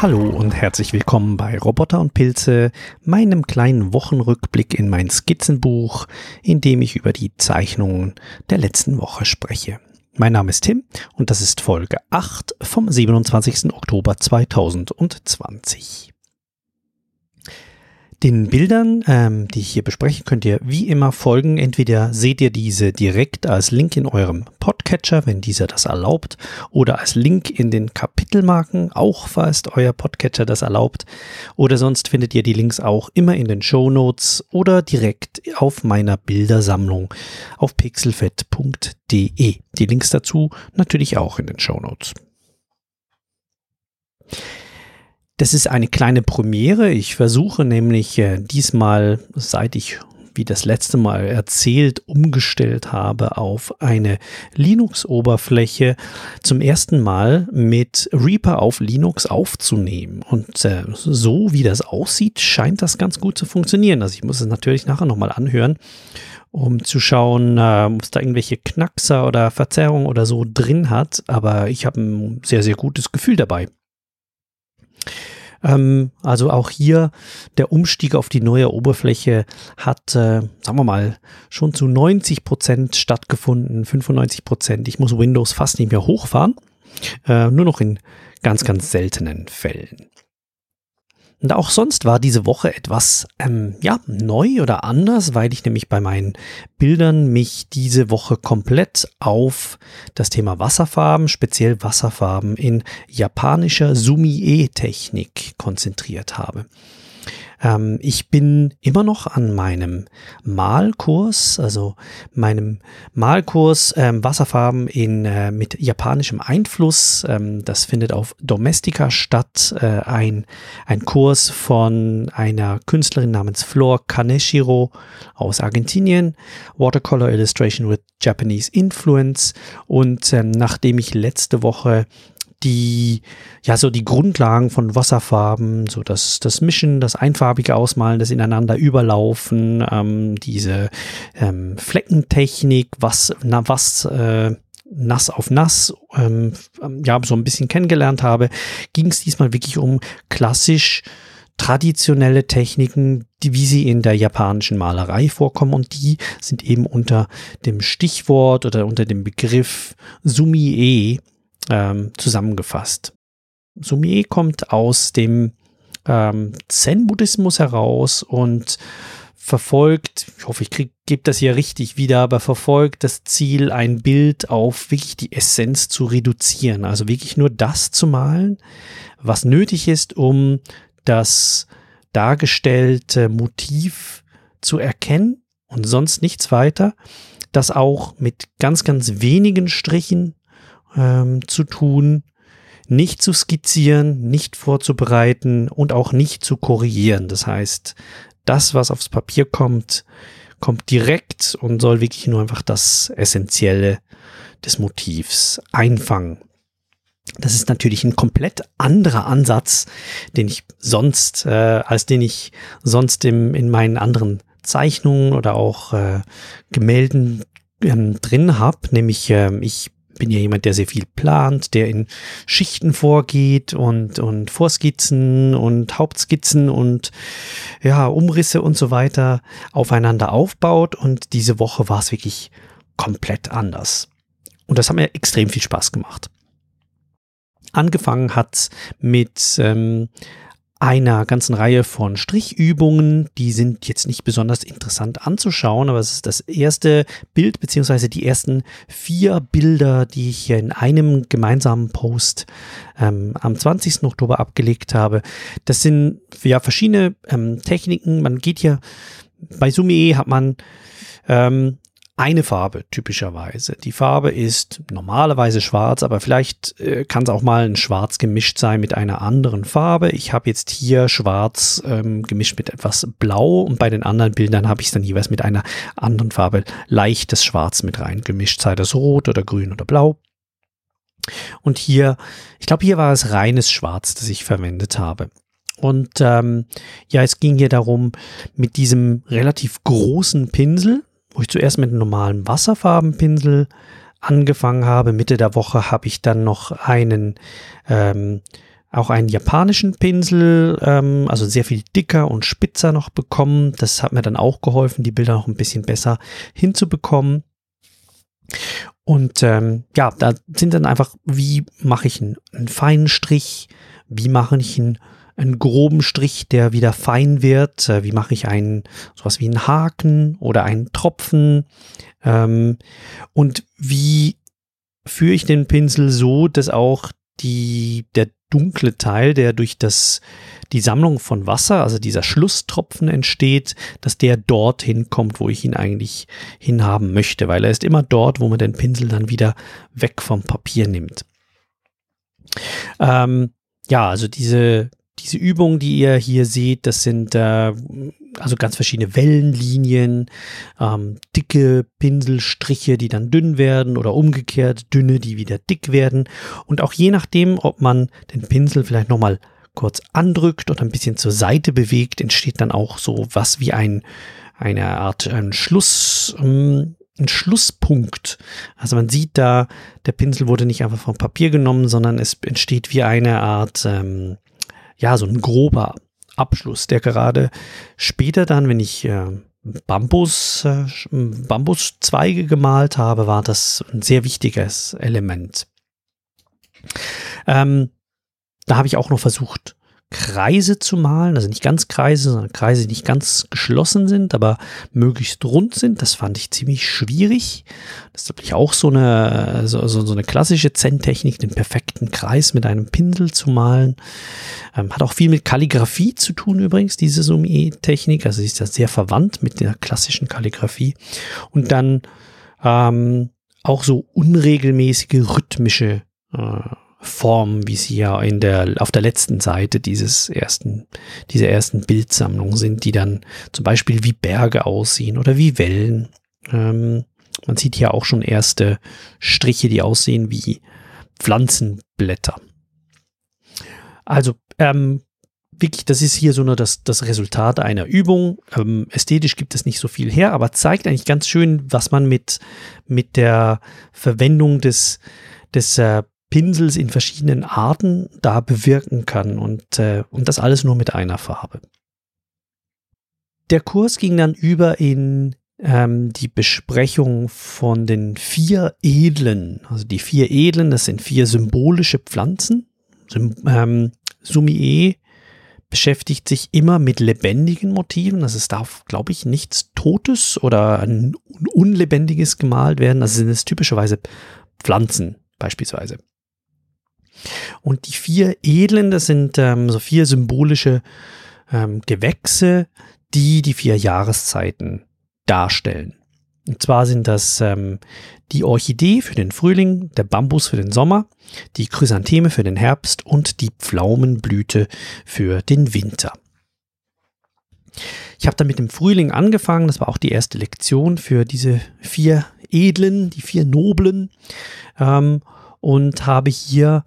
Hallo und herzlich willkommen bei Roboter und Pilze, meinem kleinen Wochenrückblick in mein Skizzenbuch, in dem ich über die Zeichnungen der letzten Woche spreche. Mein Name ist Tim und das ist Folge 8 vom 27. Oktober 2020. Den Bildern, ähm, die ich hier bespreche, könnt ihr wie immer folgen. Entweder seht ihr diese direkt als Link in eurem Podcatcher, wenn dieser das erlaubt, oder als Link in den Kapitelmarken, auch falls euer Podcatcher das erlaubt. Oder sonst findet ihr die Links auch immer in den Show Notes oder direkt auf meiner Bildersammlung auf pixelfett.de. Die Links dazu natürlich auch in den Show Notes. Das ist eine kleine Premiere. Ich versuche nämlich äh, diesmal, seit ich wie das letzte Mal erzählt, umgestellt habe auf eine Linux-Oberfläche, zum ersten Mal mit Reaper auf Linux aufzunehmen. Und äh, so wie das aussieht, scheint das ganz gut zu funktionieren. Also ich muss es natürlich nachher nochmal anhören, um zu schauen, äh, ob es da irgendwelche Knackser oder Verzerrungen oder so drin hat. Aber ich habe ein sehr, sehr gutes Gefühl dabei. Ähm, also auch hier der Umstieg auf die neue Oberfläche hat, äh, sagen wir mal, schon zu 90 Prozent stattgefunden, 95 Prozent. Ich muss Windows fast nicht mehr hochfahren, äh, nur noch in ganz, ganz seltenen Fällen. Und auch sonst war diese Woche etwas, ähm, ja, neu oder anders, weil ich nämlich bei meinen Bildern mich diese Woche komplett auf das Thema Wasserfarben, speziell Wasserfarben in japanischer Sumi-E-Technik konzentriert habe. Ähm, ich bin immer noch an meinem Malkurs, also meinem Malkurs ähm, Wasserfarben in, äh, mit japanischem Einfluss. Ähm, das findet auf Domestika statt. Äh, ein, ein Kurs von einer Künstlerin namens Flor Kaneshiro aus Argentinien. Watercolor Illustration with Japanese Influence. Und ähm, nachdem ich letzte Woche die, ja, so die Grundlagen von Wasserfarben, so das, das Mischen, das einfarbige Ausmalen, das ineinander überlaufen, ähm, diese ähm, Fleckentechnik, was, na, was, äh, nass auf nass, ähm, ja, so ein bisschen kennengelernt habe, ging es diesmal wirklich um klassisch traditionelle Techniken, die, wie sie in der japanischen Malerei vorkommen und die sind eben unter dem Stichwort oder unter dem Begriff Sumi-e ähm, zusammengefasst. Sumie kommt aus dem ähm, Zen-Buddhismus heraus und verfolgt, ich hoffe, ich gebe das hier richtig wieder, aber verfolgt das Ziel, ein Bild auf wirklich die Essenz zu reduzieren. Also wirklich nur das zu malen, was nötig ist, um das dargestellte Motiv zu erkennen und sonst nichts weiter. Das auch mit ganz, ganz wenigen Strichen ähm, zu tun, nicht zu skizzieren, nicht vorzubereiten und auch nicht zu korrigieren. Das heißt, das, was aufs Papier kommt, kommt direkt und soll wirklich nur einfach das Essentielle des Motivs einfangen. Das ist natürlich ein komplett anderer Ansatz, den ich sonst, äh, als den ich sonst im, in meinen anderen Zeichnungen oder auch äh, Gemälden ähm, drin habe. Nämlich äh, ich bin ja jemand, der sehr viel plant, der in Schichten vorgeht und, und Vorskizzen und Hauptskizzen und ja, Umrisse und so weiter aufeinander aufbaut. Und diese Woche war es wirklich komplett anders. Und das hat mir extrem viel Spaß gemacht. Angefangen hat mit ähm, einer ganzen Reihe von Strichübungen. Die sind jetzt nicht besonders interessant anzuschauen, aber es ist das erste Bild beziehungsweise die ersten vier Bilder, die ich hier in einem gemeinsamen Post ähm, am 20. Oktober abgelegt habe. Das sind ja verschiedene ähm, Techniken. Man geht hier bei Sumi hat man ähm, eine Farbe typischerweise. Die Farbe ist normalerweise schwarz, aber vielleicht äh, kann es auch mal ein Schwarz gemischt sein mit einer anderen Farbe. Ich habe jetzt hier Schwarz ähm, gemischt mit etwas Blau und bei den anderen Bildern habe ich es dann jeweils mit einer anderen Farbe leichtes Schwarz mit rein gemischt, sei das Rot oder Grün oder Blau. Und hier, ich glaube, hier war es reines Schwarz, das ich verwendet habe. Und ähm, ja, es ging hier darum, mit diesem relativ großen Pinsel, wo ich zuerst mit einem normalen Wasserfarbenpinsel angefangen habe. Mitte der Woche habe ich dann noch einen ähm, auch einen japanischen Pinsel, ähm, also sehr viel dicker und spitzer noch bekommen. Das hat mir dann auch geholfen, die Bilder noch ein bisschen besser hinzubekommen. Und ähm, ja, da sind dann einfach, wie mache ich einen, einen feinen Strich, wie mache ich einen, einen groben Strich, der wieder fein wird, äh, wie mache ich einen, sowas wie einen Haken oder einen Tropfen ähm, und wie führe ich den Pinsel so, dass auch die, der dunkle Teil, der durch das, die Sammlung von Wasser, also dieser Schlusstropfen entsteht, dass der dorthin kommt, wo ich ihn eigentlich hinhaben möchte, weil er ist immer dort, wo man den Pinsel dann wieder weg vom Papier nimmt. Ähm, ja, also diese, diese Übungen, die ihr hier seht, das sind äh, also ganz verschiedene Wellenlinien, ähm, dicke Pinselstriche, die dann dünn werden oder umgekehrt dünne, die wieder dick werden. Und auch je nachdem, ob man den Pinsel vielleicht nochmal kurz andrückt oder ein bisschen zur Seite bewegt, entsteht dann auch so was wie ein, eine Art ein Schluss, ähm, ein Schlusspunkt. Also man sieht da, der Pinsel wurde nicht einfach vom Papier genommen, sondern es entsteht wie eine Art, ähm, ja, so ein grober Abschluss, der gerade später dann, wenn ich äh, Bambus, äh, Bambuszweige gemalt habe, war das ein sehr wichtiges Element. Ähm, da habe ich auch noch versucht, Kreise zu malen, also nicht ganz Kreise, sondern Kreise, die nicht ganz geschlossen sind, aber möglichst rund sind. Das fand ich ziemlich schwierig. Das ist natürlich auch so eine, so, so eine klassische Zen-Technik, den perfekten Kreis mit einem Pinsel zu malen. Ähm, hat auch viel mit Kalligrafie zu tun übrigens, diese Sumi-Technik. Also sie ist ja sehr verwandt mit der klassischen Kalligrafie. Und dann ähm, auch so unregelmäßige rhythmische äh, Form, wie sie ja in der, auf der letzten Seite dieses ersten, dieser ersten Bildsammlung sind, die dann zum Beispiel wie Berge aussehen oder wie Wellen. Ähm, man sieht hier auch schon erste Striche, die aussehen wie Pflanzenblätter. Also, ähm, wirklich, das ist hier so nur das, das Resultat einer Übung. Ähm, ästhetisch gibt es nicht so viel her, aber zeigt eigentlich ganz schön, was man mit, mit der Verwendung des, des äh, Pinsels in verschiedenen Arten da bewirken kann und, äh, und das alles nur mit einer Farbe. Der Kurs ging dann über in ähm, die Besprechung von den vier Edlen. Also die vier Edlen, das sind vier symbolische Pflanzen. Sym ähm, Sumie beschäftigt sich immer mit lebendigen Motiven. Also es darf, glaube ich, nichts Totes oder ein Unlebendiges gemalt werden. Also sind es typischerweise Pflanzen beispielsweise. Und die vier Edlen, das sind ähm, so vier symbolische ähm, Gewächse, die die vier Jahreszeiten darstellen. Und zwar sind das ähm, die Orchidee für den Frühling, der Bambus für den Sommer, die Chrysantheme für den Herbst und die Pflaumenblüte für den Winter. Ich habe dann mit dem Frühling angefangen, das war auch die erste Lektion für diese vier Edlen, die vier Noblen ähm, und habe hier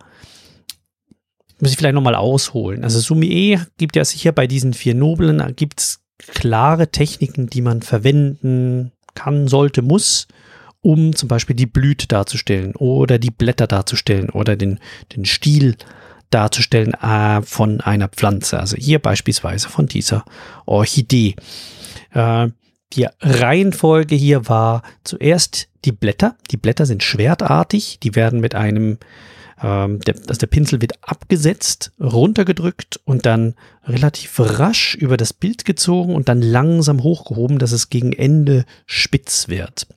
muss ich vielleicht nochmal ausholen. Also Sumie gibt ja sicher bei diesen vier Noblen, gibt es klare Techniken, die man verwenden kann, sollte, muss, um zum Beispiel die Blüte darzustellen oder die Blätter darzustellen oder den, den Stiel darzustellen äh, von einer Pflanze. Also hier beispielsweise von dieser Orchidee. Äh, die Reihenfolge hier war zuerst die Blätter. Die Blätter sind schwertartig, die werden mit einem ähm, der, also der Pinsel wird abgesetzt, runtergedrückt und dann relativ rasch über das Bild gezogen und dann langsam hochgehoben, dass es gegen Ende spitz wird.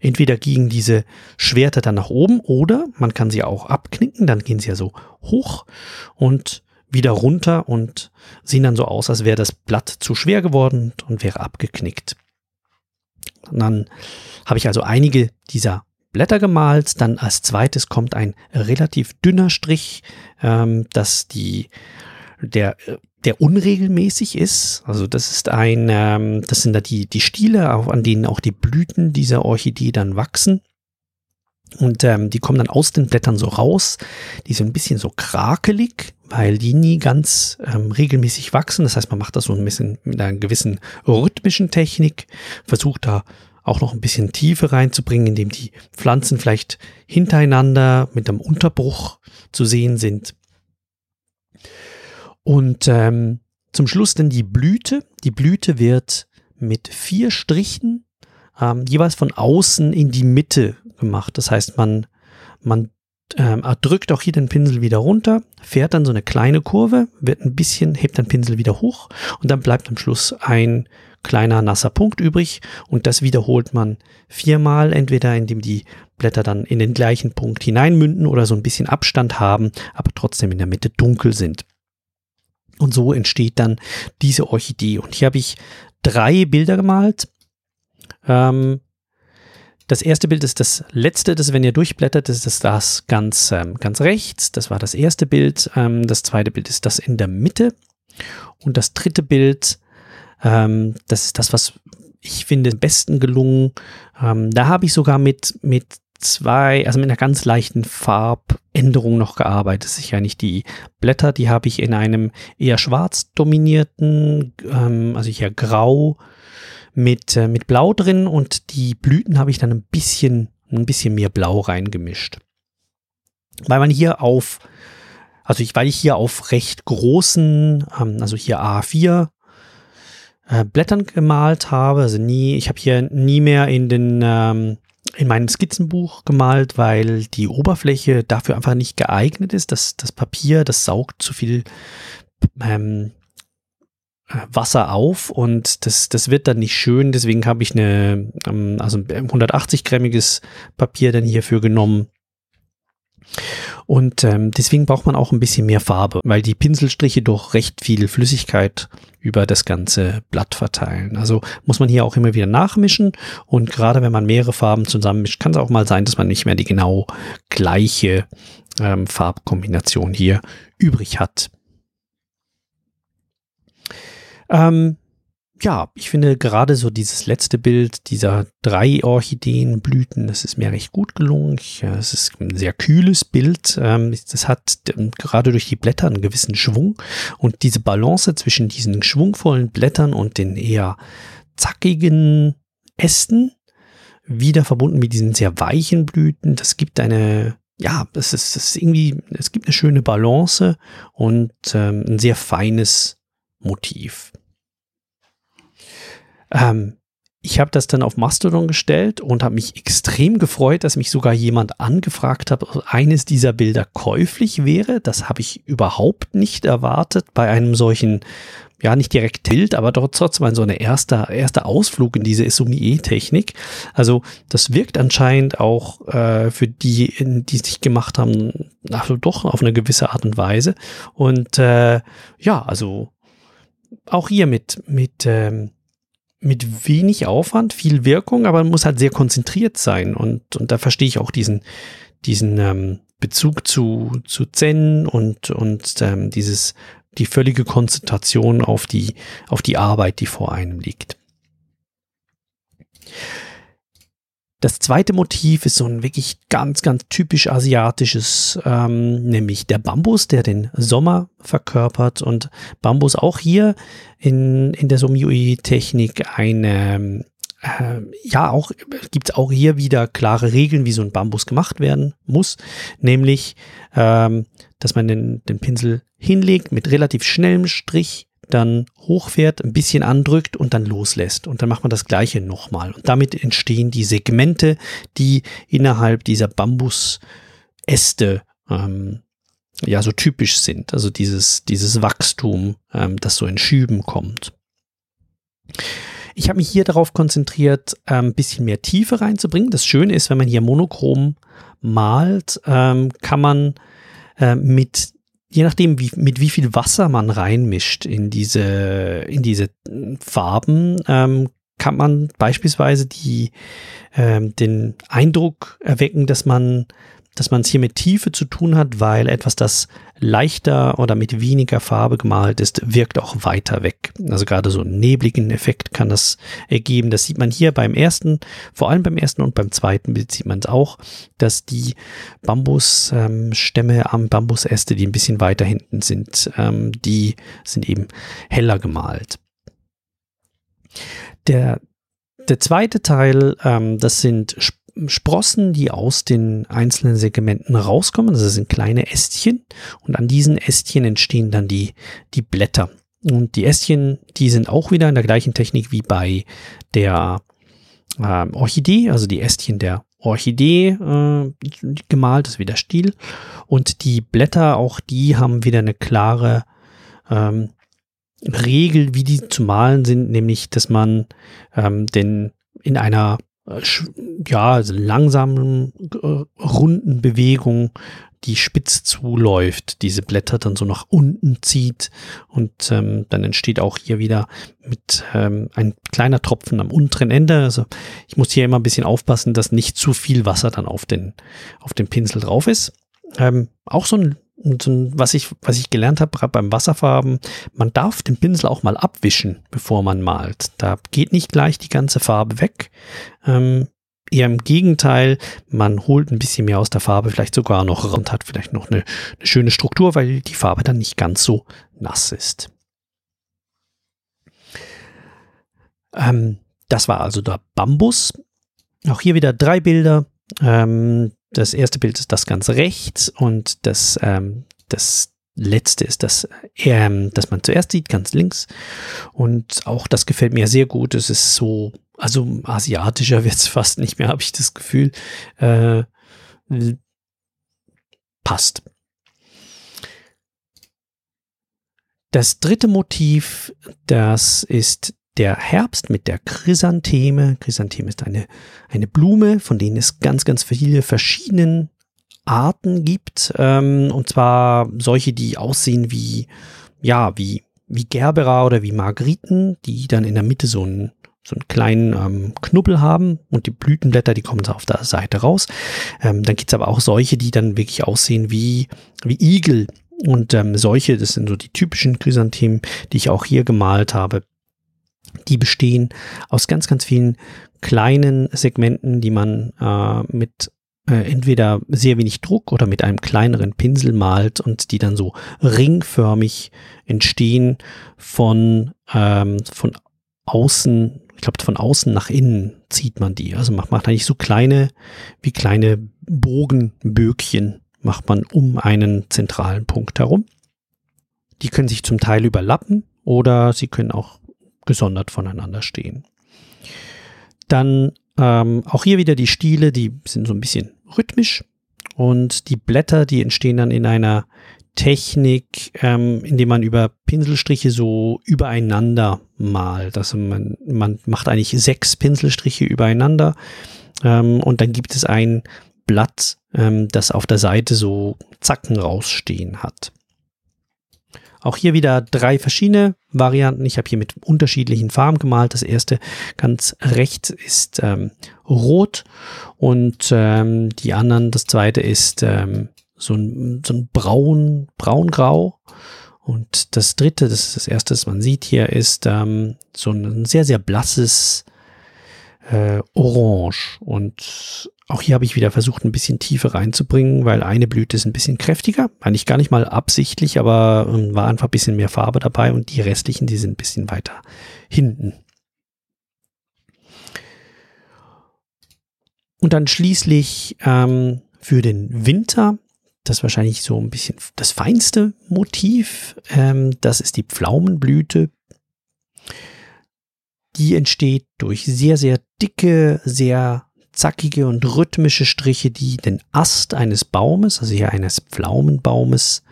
Entweder gingen diese Schwerter dann nach oben oder man kann sie auch abknicken, dann gehen sie ja so hoch und wieder runter und sehen dann so aus, als wäre das Blatt zu schwer geworden und wäre abgeknickt. Und dann habe ich also einige dieser Blätter gemalt. Dann als zweites kommt ein relativ dünner Strich, ähm, dass die, der, der unregelmäßig ist. Also das ist ein, ähm, das sind da die, die Stiele, an denen auch die Blüten dieser Orchidee dann wachsen. Und ähm, die kommen dann aus den Blättern so raus. Die sind ein bisschen so krakelig, weil die nie ganz ähm, regelmäßig wachsen. Das heißt, man macht das so ein bisschen mit einer gewissen rhythmischen Technik, versucht da auch noch ein bisschen Tiefe reinzubringen, indem die Pflanzen vielleicht hintereinander mit einem Unterbruch zu sehen sind. Und ähm, zum Schluss dann die Blüte. Die Blüte wird mit vier Strichen ähm, jeweils von außen in die Mitte gemacht. Das heißt, man, man ähm, drückt auch hier den Pinsel wieder runter, fährt dann so eine kleine Kurve, wird ein bisschen, hebt den Pinsel wieder hoch und dann bleibt am Schluss ein kleiner nasser Punkt übrig und das wiederholt man viermal, entweder indem die Blätter dann in den gleichen Punkt hineinmünden oder so ein bisschen Abstand haben, aber trotzdem in der Mitte dunkel sind. Und so entsteht dann diese Orchidee. Und hier habe ich drei Bilder gemalt. Ähm, das erste Bild ist das letzte, das wenn ihr durchblättert, ist das, das ganz, ähm, ganz rechts. Das war das erste Bild. Ähm, das zweite Bild ist das in der Mitte. Und das dritte Bild, ähm, das ist das, was ich finde am besten gelungen. Ähm, da habe ich sogar mit, mit zwei, also mit einer ganz leichten Farbänderung noch gearbeitet. Ja nicht die Blätter, die habe ich in einem eher schwarz dominierten, ähm, also hier grau mit, äh, mit Blau drin und die Blüten habe ich dann ein bisschen, ein bisschen mehr Blau reingemischt. Weil man hier auf, also ich, weil ich hier auf recht großen, ähm, also hier A4 äh, Blättern gemalt habe, also nie, ich habe hier nie mehr in den, ähm, in meinem Skizzenbuch gemalt, weil die Oberfläche dafür einfach nicht geeignet ist. Das, das Papier, das saugt zu viel ähm, Wasser auf und das, das wird dann nicht schön. Deswegen habe ich eine, ähm, also 180-grammiges Papier dann hierfür genommen. Und ähm, deswegen braucht man auch ein bisschen mehr Farbe, weil die Pinselstriche doch recht viel Flüssigkeit über das ganze Blatt verteilen. Also muss man hier auch immer wieder nachmischen und gerade wenn man mehrere Farben zusammenmischt, kann es auch mal sein, dass man nicht mehr die genau gleiche ähm, Farbkombination hier übrig hat. Ähm, ja, ich finde gerade so dieses letzte Bild dieser drei Orchideenblüten, das ist mir recht gut gelungen. Äh, es ist ein sehr kühles Bild. Ähm, das hat ähm, gerade durch die Blätter einen gewissen Schwung und diese Balance zwischen diesen schwungvollen Blättern und den eher zackigen Ästen, wieder verbunden mit diesen sehr weichen Blüten, das gibt eine ja, es ist, es ist irgendwie, es gibt eine schöne Balance und ähm, ein sehr feines Motiv. Ähm, ich habe das dann auf Mastodon gestellt und habe mich extrem gefreut, dass mich sogar jemand angefragt hat, ob eines dieser Bilder käuflich wäre. Das habe ich überhaupt nicht erwartet bei einem solchen, ja nicht direkt Tilt, aber doch trotzdem so eine erste, erste Ausflug in diese Sommelier-Technik. Also das wirkt anscheinend auch äh, für die, die es nicht gemacht haben, also doch auf eine gewisse Art und Weise. Und äh, ja, also auch hier mit, mit ähm, mit wenig Aufwand, viel Wirkung, aber muss halt sehr konzentriert sein. Und, und da verstehe ich auch diesen, diesen ähm, Bezug zu, zu Zen und, und ähm, dieses, die völlige Konzentration auf die, auf die Arbeit, die vor einem liegt. Das zweite Motiv ist so ein wirklich ganz, ganz typisch asiatisches, ähm, nämlich der Bambus, der den Sommer verkörpert und Bambus auch hier in, in der Somiui-Technik eine, äh, ja, auch gibt es auch hier wieder klare Regeln, wie so ein Bambus gemacht werden muss, nämlich, ähm, dass man den, den Pinsel hinlegt mit relativ schnellem Strich dann hochfährt, ein bisschen andrückt und dann loslässt. Und dann macht man das gleiche nochmal. Und damit entstehen die Segmente, die innerhalb dieser Bambusäste ähm, ja so typisch sind. Also dieses, dieses Wachstum, ähm, das so in Schüben kommt. Ich habe mich hier darauf konzentriert, ein ähm, bisschen mehr Tiefe reinzubringen. Das Schöne ist, wenn man hier monochrom malt, ähm, kann man äh, mit je nachdem, wie, mit wie viel Wasser man reinmischt in diese, in diese Farben, ähm, kann man beispielsweise die, ähm, den Eindruck erwecken, dass man dass man es hier mit Tiefe zu tun hat, weil etwas, das leichter oder mit weniger Farbe gemalt ist, wirkt auch weiter weg. Also gerade so einen nebligen Effekt kann das ergeben. Das sieht man hier beim ersten, vor allem beim ersten und beim zweiten Bild sieht man es auch, dass die Bambusstämme ähm, am Bambusäste, die ein bisschen weiter hinten sind, ähm, die sind eben heller gemalt. Der, der zweite Teil, ähm, das sind Sprossen, die aus den einzelnen Segmenten rauskommen. Das sind kleine Ästchen und an diesen Ästchen entstehen dann die, die Blätter. Und die Ästchen, die sind auch wieder in der gleichen Technik wie bei der äh, Orchidee, also die Ästchen der Orchidee äh, gemalt, das ist wieder Stiel. Und die Blätter, auch die haben wieder eine klare ähm, Regel, wie die zu malen sind, nämlich, dass man ähm, den in einer ja, also langsamen, äh, runden Bewegung die spitz zuläuft, diese Blätter dann so nach unten zieht und ähm, dann entsteht auch hier wieder mit ähm, ein kleiner Tropfen am unteren Ende. Also ich muss hier immer ein bisschen aufpassen, dass nicht zu viel Wasser dann auf den, auf den Pinsel drauf ist. Ähm, auch so ein, ein, was ich, was ich gelernt habe, beim Wasserfarben, man darf den Pinsel auch mal abwischen, bevor man malt. Da geht nicht gleich die ganze Farbe weg. Ähm, Eher im Gegenteil, man holt ein bisschen mehr aus der Farbe, vielleicht sogar noch und hat vielleicht noch eine, eine schöne Struktur, weil die Farbe dann nicht ganz so nass ist. Ähm, das war also der Bambus. Auch hier wieder drei Bilder. Ähm, das erste Bild ist das ganz rechts und das, ähm, das letzte ist das, ähm, das man zuerst sieht, ganz links. Und auch das gefällt mir sehr gut. Es ist so, also asiatischer wird es fast nicht mehr, habe ich das Gefühl. Äh, passt. Das dritte Motiv, das ist der Herbst mit der Chrysantheme. Chrysantheme ist eine, eine Blume, von denen es ganz, ganz viele verschiedene Arten gibt. Ähm, und zwar solche, die aussehen wie, ja, wie, wie Gerbera oder wie Margeriten, die dann in der Mitte so einen, so einen kleinen ähm, Knubbel haben und die Blütenblätter, die kommen so auf der Seite raus. Ähm, dann gibt's aber auch solche, die dann wirklich aussehen wie, wie Igel. Und ähm, solche, das sind so die typischen Chrysanthemen, die ich auch hier gemalt habe. Die bestehen aus ganz, ganz vielen kleinen Segmenten, die man äh, mit äh, entweder sehr wenig Druck oder mit einem kleineren Pinsel malt und die dann so ringförmig entstehen von, ähm, von außen, ich glaube von außen nach innen zieht man die. Also macht man eigentlich so kleine, wie kleine Bogenböckchen macht man um einen zentralen Punkt herum. Die können sich zum Teil überlappen oder sie können auch gesondert voneinander stehen. Dann ähm, auch hier wieder die Stiele, die sind so ein bisschen rhythmisch und die Blätter, die entstehen dann in einer Technik, ähm, indem man über Pinselstriche so übereinander malt. Also man, man macht eigentlich sechs Pinselstriche übereinander ähm, und dann gibt es ein Blatt, ähm, das auf der Seite so Zacken rausstehen hat. Auch hier wieder drei verschiedene Varianten. Ich habe hier mit unterschiedlichen Farben gemalt. Das erste ganz rechts ist ähm, rot und ähm, die anderen, das zweite ist ähm, so ein, so ein braun, braungrau. Und das dritte, das ist das erste, das man sieht hier, ist ähm, so ein sehr, sehr blasses äh, Orange. Und auch hier habe ich wieder versucht, ein bisschen Tiefe reinzubringen, weil eine Blüte ist ein bisschen kräftiger. Eigentlich gar nicht mal absichtlich, aber ähm, war einfach ein bisschen mehr Farbe dabei und die restlichen, die sind ein bisschen weiter hinten. Und dann schließlich ähm, für den Winter, das ist wahrscheinlich so ein bisschen das feinste Motiv, ähm, das ist die Pflaumenblüte. Die entsteht durch sehr, sehr dicke, sehr zackige und rhythmische Striche, die den Ast eines Baumes, also hier eines Pflaumenbaumes,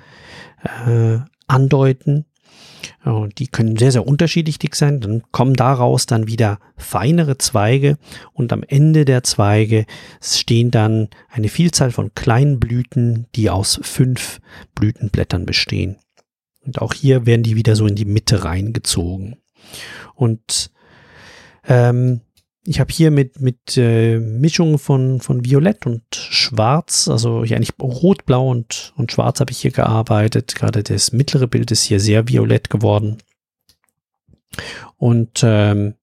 äh, andeuten. Und die können sehr, sehr unterschiedlich dick sein. Dann kommen daraus dann wieder feinere Zweige und am Ende der Zweige stehen dann eine Vielzahl von kleinen Blüten, die aus fünf Blütenblättern bestehen. Und auch hier werden die wieder so in die Mitte reingezogen. Und ähm, ich habe hier mit, mit äh, Mischungen von, von Violett und Schwarz, also hier eigentlich Rot, Blau und, und Schwarz habe ich hier gearbeitet. Gerade das mittlere Bild ist hier sehr violett geworden. Und ähm,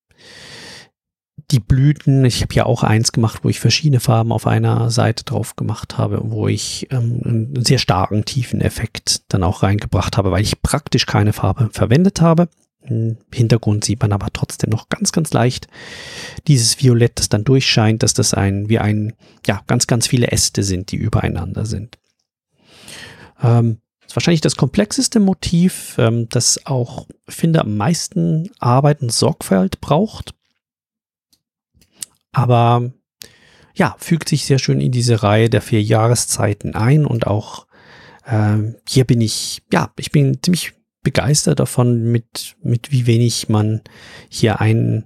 die Blüten, ich habe hier auch eins gemacht, wo ich verschiedene Farben auf einer Seite drauf gemacht habe, wo ich ähm, einen sehr starken tiefen Effekt dann auch reingebracht habe, weil ich praktisch keine Farbe verwendet habe. Im Hintergrund sieht man aber trotzdem noch ganz, ganz leicht dieses Violett, das dann durchscheint, dass das ein, wie ein, ja, ganz, ganz viele Äste sind, die übereinander sind. Ähm, ist wahrscheinlich das komplexeste Motiv, ähm, das auch, finde, am meisten Arbeit und Sorgfalt braucht. Aber ja, fügt sich sehr schön in diese Reihe der vier Jahreszeiten ein und auch ähm, hier bin ich, ja, ich bin ziemlich begeistert davon, mit, mit wie wenig man hier einen,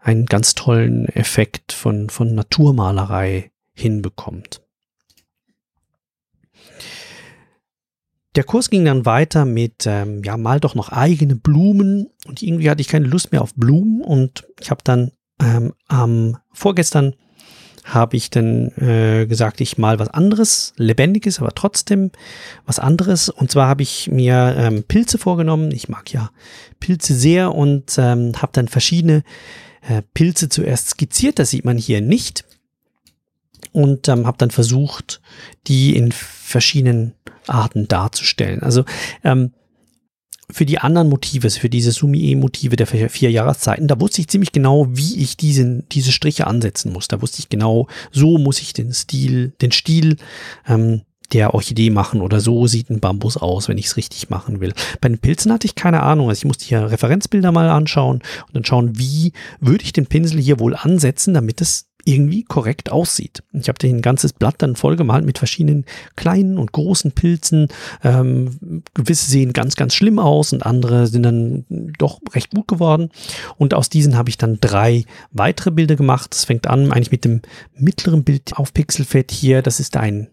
einen ganz tollen Effekt von, von Naturmalerei hinbekommt. Der Kurs ging dann weiter mit, ähm, ja, mal doch noch eigene Blumen und irgendwie hatte ich keine Lust mehr auf Blumen und ich habe dann ähm, am vorgestern habe ich dann äh, gesagt, ich mal was anderes, lebendiges, aber trotzdem was anderes. Und zwar habe ich mir ähm, Pilze vorgenommen. Ich mag ja Pilze sehr und ähm, habe dann verschiedene äh, Pilze zuerst skizziert. Das sieht man hier nicht. Und ähm, habe dann versucht, die in verschiedenen Arten darzustellen. Also ähm, für die anderen Motive, für diese Sumi-E-Motive der vier Jahreszeiten, da wusste ich ziemlich genau, wie ich diese, diese Striche ansetzen muss. Da wusste ich genau, so muss ich den Stil, den Stil ähm, der Orchidee machen oder so sieht ein Bambus aus, wenn ich es richtig machen will. Bei den Pilzen hatte ich keine Ahnung. Also ich musste hier Referenzbilder mal anschauen und dann schauen, wie würde ich den Pinsel hier wohl ansetzen, damit es irgendwie korrekt aussieht. Ich habe ein ganzes Blatt dann vollgemalt mit verschiedenen kleinen und großen Pilzen. Ähm, gewisse sehen ganz, ganz schlimm aus und andere sind dann doch recht gut geworden. Und aus diesen habe ich dann drei weitere Bilder gemacht. Das fängt an eigentlich mit dem mittleren Bild auf Pixelfett hier. Das ist ein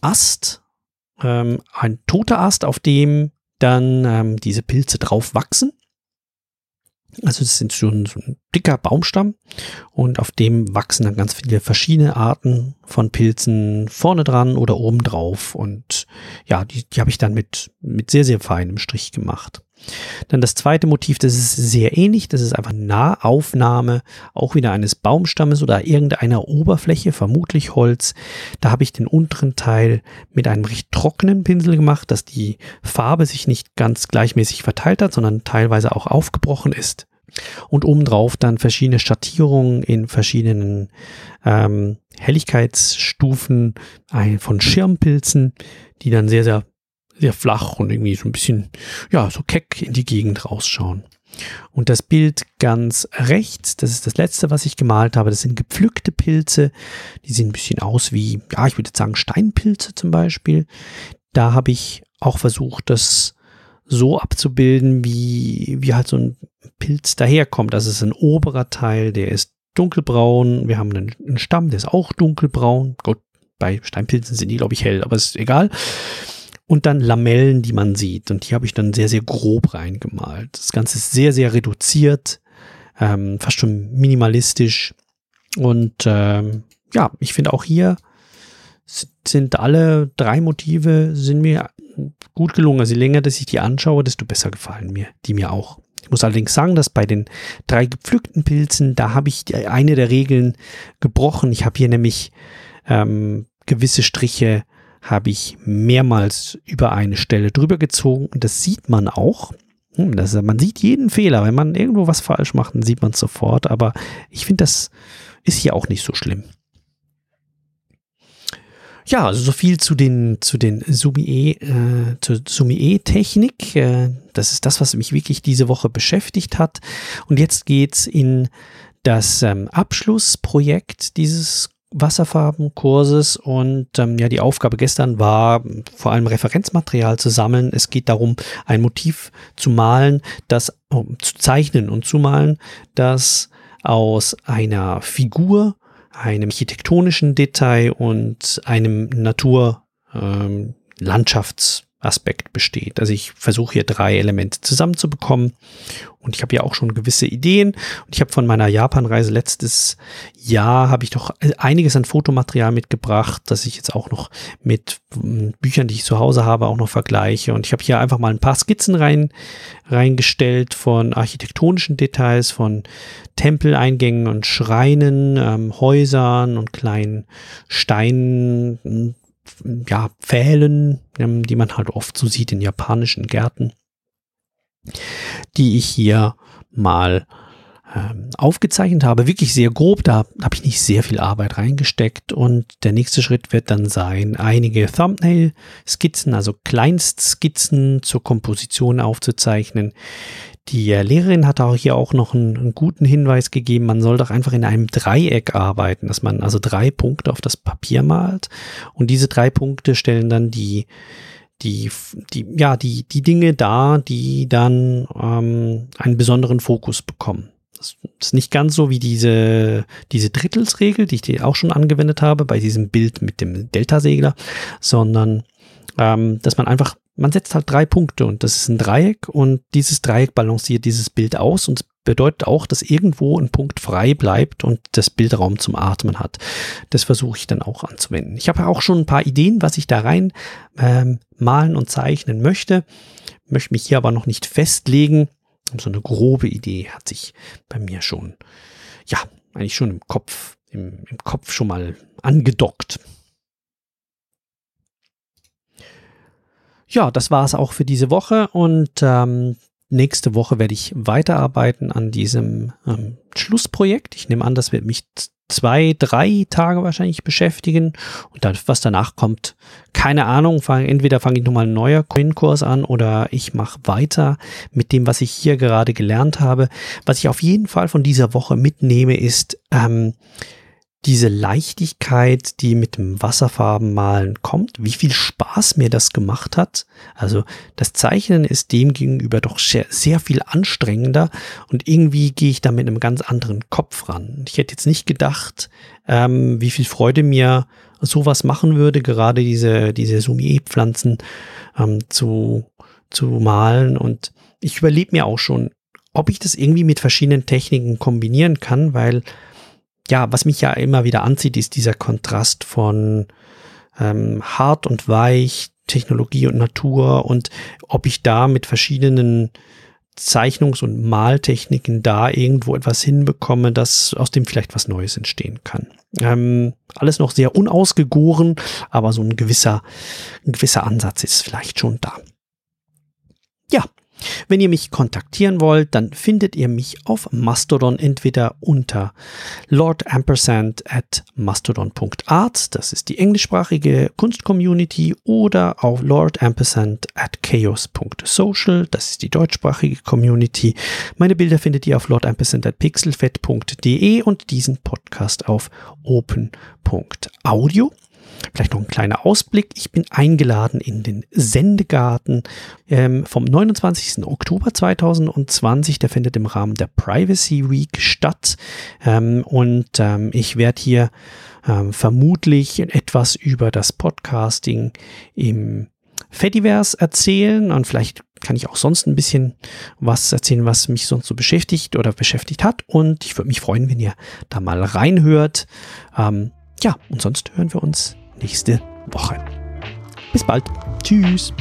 Ast, ähm, ein toter Ast, auf dem dann ähm, diese Pilze drauf wachsen. Also das sind schon so ein dicker Baumstamm und auf dem wachsen dann ganz viele verschiedene Arten von Pilzen vorne dran oder oben drauf und ja, die, die habe ich dann mit, mit sehr, sehr feinem Strich gemacht. Dann das zweite Motiv, das ist sehr ähnlich, das ist einfach Nahaufnahme, auch wieder eines Baumstammes oder irgendeiner Oberfläche, vermutlich Holz. Da habe ich den unteren Teil mit einem recht trockenen Pinsel gemacht, dass die Farbe sich nicht ganz gleichmäßig verteilt hat, sondern teilweise auch aufgebrochen ist. Und obendrauf dann verschiedene Schattierungen in verschiedenen ähm, Helligkeitsstufen von Schirmpilzen, die dann sehr, sehr sehr flach und irgendwie so ein bisschen, ja, so keck in die Gegend rausschauen. Und das Bild ganz rechts, das ist das letzte, was ich gemalt habe, das sind gepflückte Pilze. Die sehen ein bisschen aus wie, ja, ich würde sagen Steinpilze zum Beispiel. Da habe ich auch versucht, das so abzubilden, wie, wie halt so ein Pilz daherkommt. Das ist ein oberer Teil, der ist dunkelbraun. Wir haben einen, Stamm, der ist auch dunkelbraun. Gut, bei Steinpilzen sind die, glaube ich, hell, aber ist egal und dann Lamellen, die man sieht. Und die habe ich dann sehr, sehr grob reingemalt. Das Ganze ist sehr, sehr reduziert, ähm, fast schon minimalistisch. Und ähm, ja, ich finde auch hier sind alle drei Motive sind mir gut gelungen. Also je länger, dass ich die anschaue, desto besser gefallen mir die mir auch. Ich muss allerdings sagen, dass bei den drei gepflückten Pilzen, da habe ich eine der Regeln gebrochen. Ich habe hier nämlich ähm, gewisse Striche habe ich mehrmals über eine Stelle drüber gezogen und das sieht man auch. Hm, das, man sieht jeden Fehler. Wenn man irgendwo was falsch macht, dann sieht man es sofort. Aber ich finde, das ist hier auch nicht so schlimm. Ja, also so viel zu den, zu den Sumi-E, äh, zur Sumi-E-Technik. Äh, das ist das, was mich wirklich diese Woche beschäftigt hat. Und jetzt geht's in das ähm, Abschlussprojekt dieses Wasserfarbenkurses und ähm, ja, die Aufgabe gestern war vor allem Referenzmaterial zu sammeln. Es geht darum, ein Motiv zu malen, das oh, zu zeichnen und zu malen, das aus einer Figur, einem architektonischen Detail und einem Natur ähm, Landschafts Aspekt besteht. Also ich versuche hier drei Elemente zusammenzubekommen. Und ich habe ja auch schon gewisse Ideen. Und ich habe von meiner Japan-Reise letztes Jahr habe ich doch einiges an Fotomaterial mitgebracht, das ich jetzt auch noch mit hm, Büchern, die ich zu Hause habe, auch noch vergleiche. Und ich habe hier einfach mal ein paar Skizzen rein reingestellt von architektonischen Details, von Tempeleingängen und Schreinen, ähm, Häusern und kleinen Steinen, ja, Pfählen, die man halt oft so sieht in japanischen Gärten. die ich hier mal ähm, aufgezeichnet habe, wirklich sehr grob. Da habe ich nicht sehr viel Arbeit reingesteckt. Und der nächste Schritt wird dann sein, einige Thumbnail-Skizzen, also Kleinstskizzen zur Komposition aufzuzeichnen. Die Lehrerin hat auch hier auch noch einen, einen, guten Hinweis gegeben, man soll doch einfach in einem Dreieck arbeiten, dass man also drei Punkte auf das Papier malt und diese drei Punkte stellen dann die die, die, ja, die, die Dinge dar, die dann ähm, einen besonderen Fokus bekommen. Das ist nicht ganz so wie diese, diese Drittelsregel, die ich auch schon angewendet habe bei diesem Bild mit dem Delta-Segler, sondern ähm, dass man einfach, man setzt halt drei Punkte und das ist ein Dreieck und dieses Dreieck balanciert dieses Bild aus und bedeutet auch, dass irgendwo ein Punkt frei bleibt und das Bild Raum zum Atmen hat. Das versuche ich dann auch anzuwenden. Ich habe auch schon ein paar Ideen, was ich da rein ähm, malen und zeichnen möchte, möchte mich hier aber noch nicht festlegen so eine grobe Idee hat sich bei mir schon, ja, eigentlich schon im Kopf, im, im Kopf schon mal angedockt. Ja, das war es auch für diese Woche und ähm, nächste Woche werde ich weiterarbeiten an diesem ähm, Schlussprojekt. Ich nehme an, das wird mich zwei, drei Tage wahrscheinlich beschäftigen und dann, was danach kommt, keine Ahnung. Fang, entweder fange ich nochmal einen neuen Coin-Kurs an oder ich mache weiter mit dem, was ich hier gerade gelernt habe. Was ich auf jeden Fall von dieser Woche mitnehme, ist, ähm, diese Leichtigkeit, die mit dem Wasserfarbenmalen kommt, wie viel Spaß mir das gemacht hat. Also das Zeichnen ist dem gegenüber doch sehr, sehr viel anstrengender und irgendwie gehe ich da mit einem ganz anderen Kopf ran. Ich hätte jetzt nicht gedacht, ähm, wie viel Freude mir sowas machen würde, gerade diese, diese Sumier-Pflanzen ähm, zu, zu malen und ich überlebe mir auch schon, ob ich das irgendwie mit verschiedenen Techniken kombinieren kann, weil ja, was mich ja immer wieder anzieht, ist dieser Kontrast von ähm, hart und weich, Technologie und Natur und ob ich da mit verschiedenen Zeichnungs- und Maltechniken da irgendwo etwas hinbekomme, dass aus dem vielleicht was Neues entstehen kann. Ähm, alles noch sehr unausgegoren, aber so ein gewisser, ein gewisser Ansatz ist vielleicht schon da. Wenn ihr mich kontaktieren wollt, dann findet ihr mich auf Mastodon entweder unter lordampersand at mastodon.art, das ist die englischsprachige Kunstcommunity, oder auf lordampersand at chaos.social, das ist die deutschsprachige Community. Meine Bilder findet ihr auf lordampersand at pixelfett.de und diesen Podcast auf open.audio. Vielleicht noch ein kleiner Ausblick. Ich bin eingeladen in den Sendegarten ähm, vom 29. Oktober 2020. Der findet im Rahmen der Privacy Week statt. Ähm, und ähm, ich werde hier ähm, vermutlich etwas über das Podcasting im Fediverse erzählen und vielleicht kann ich auch sonst ein bisschen was erzählen, was mich sonst so beschäftigt oder beschäftigt hat. Und ich würde mich freuen, wenn ihr da mal reinhört. Ähm, ja, und sonst hören wir uns nächste Woche. Bis bald. Tschüss.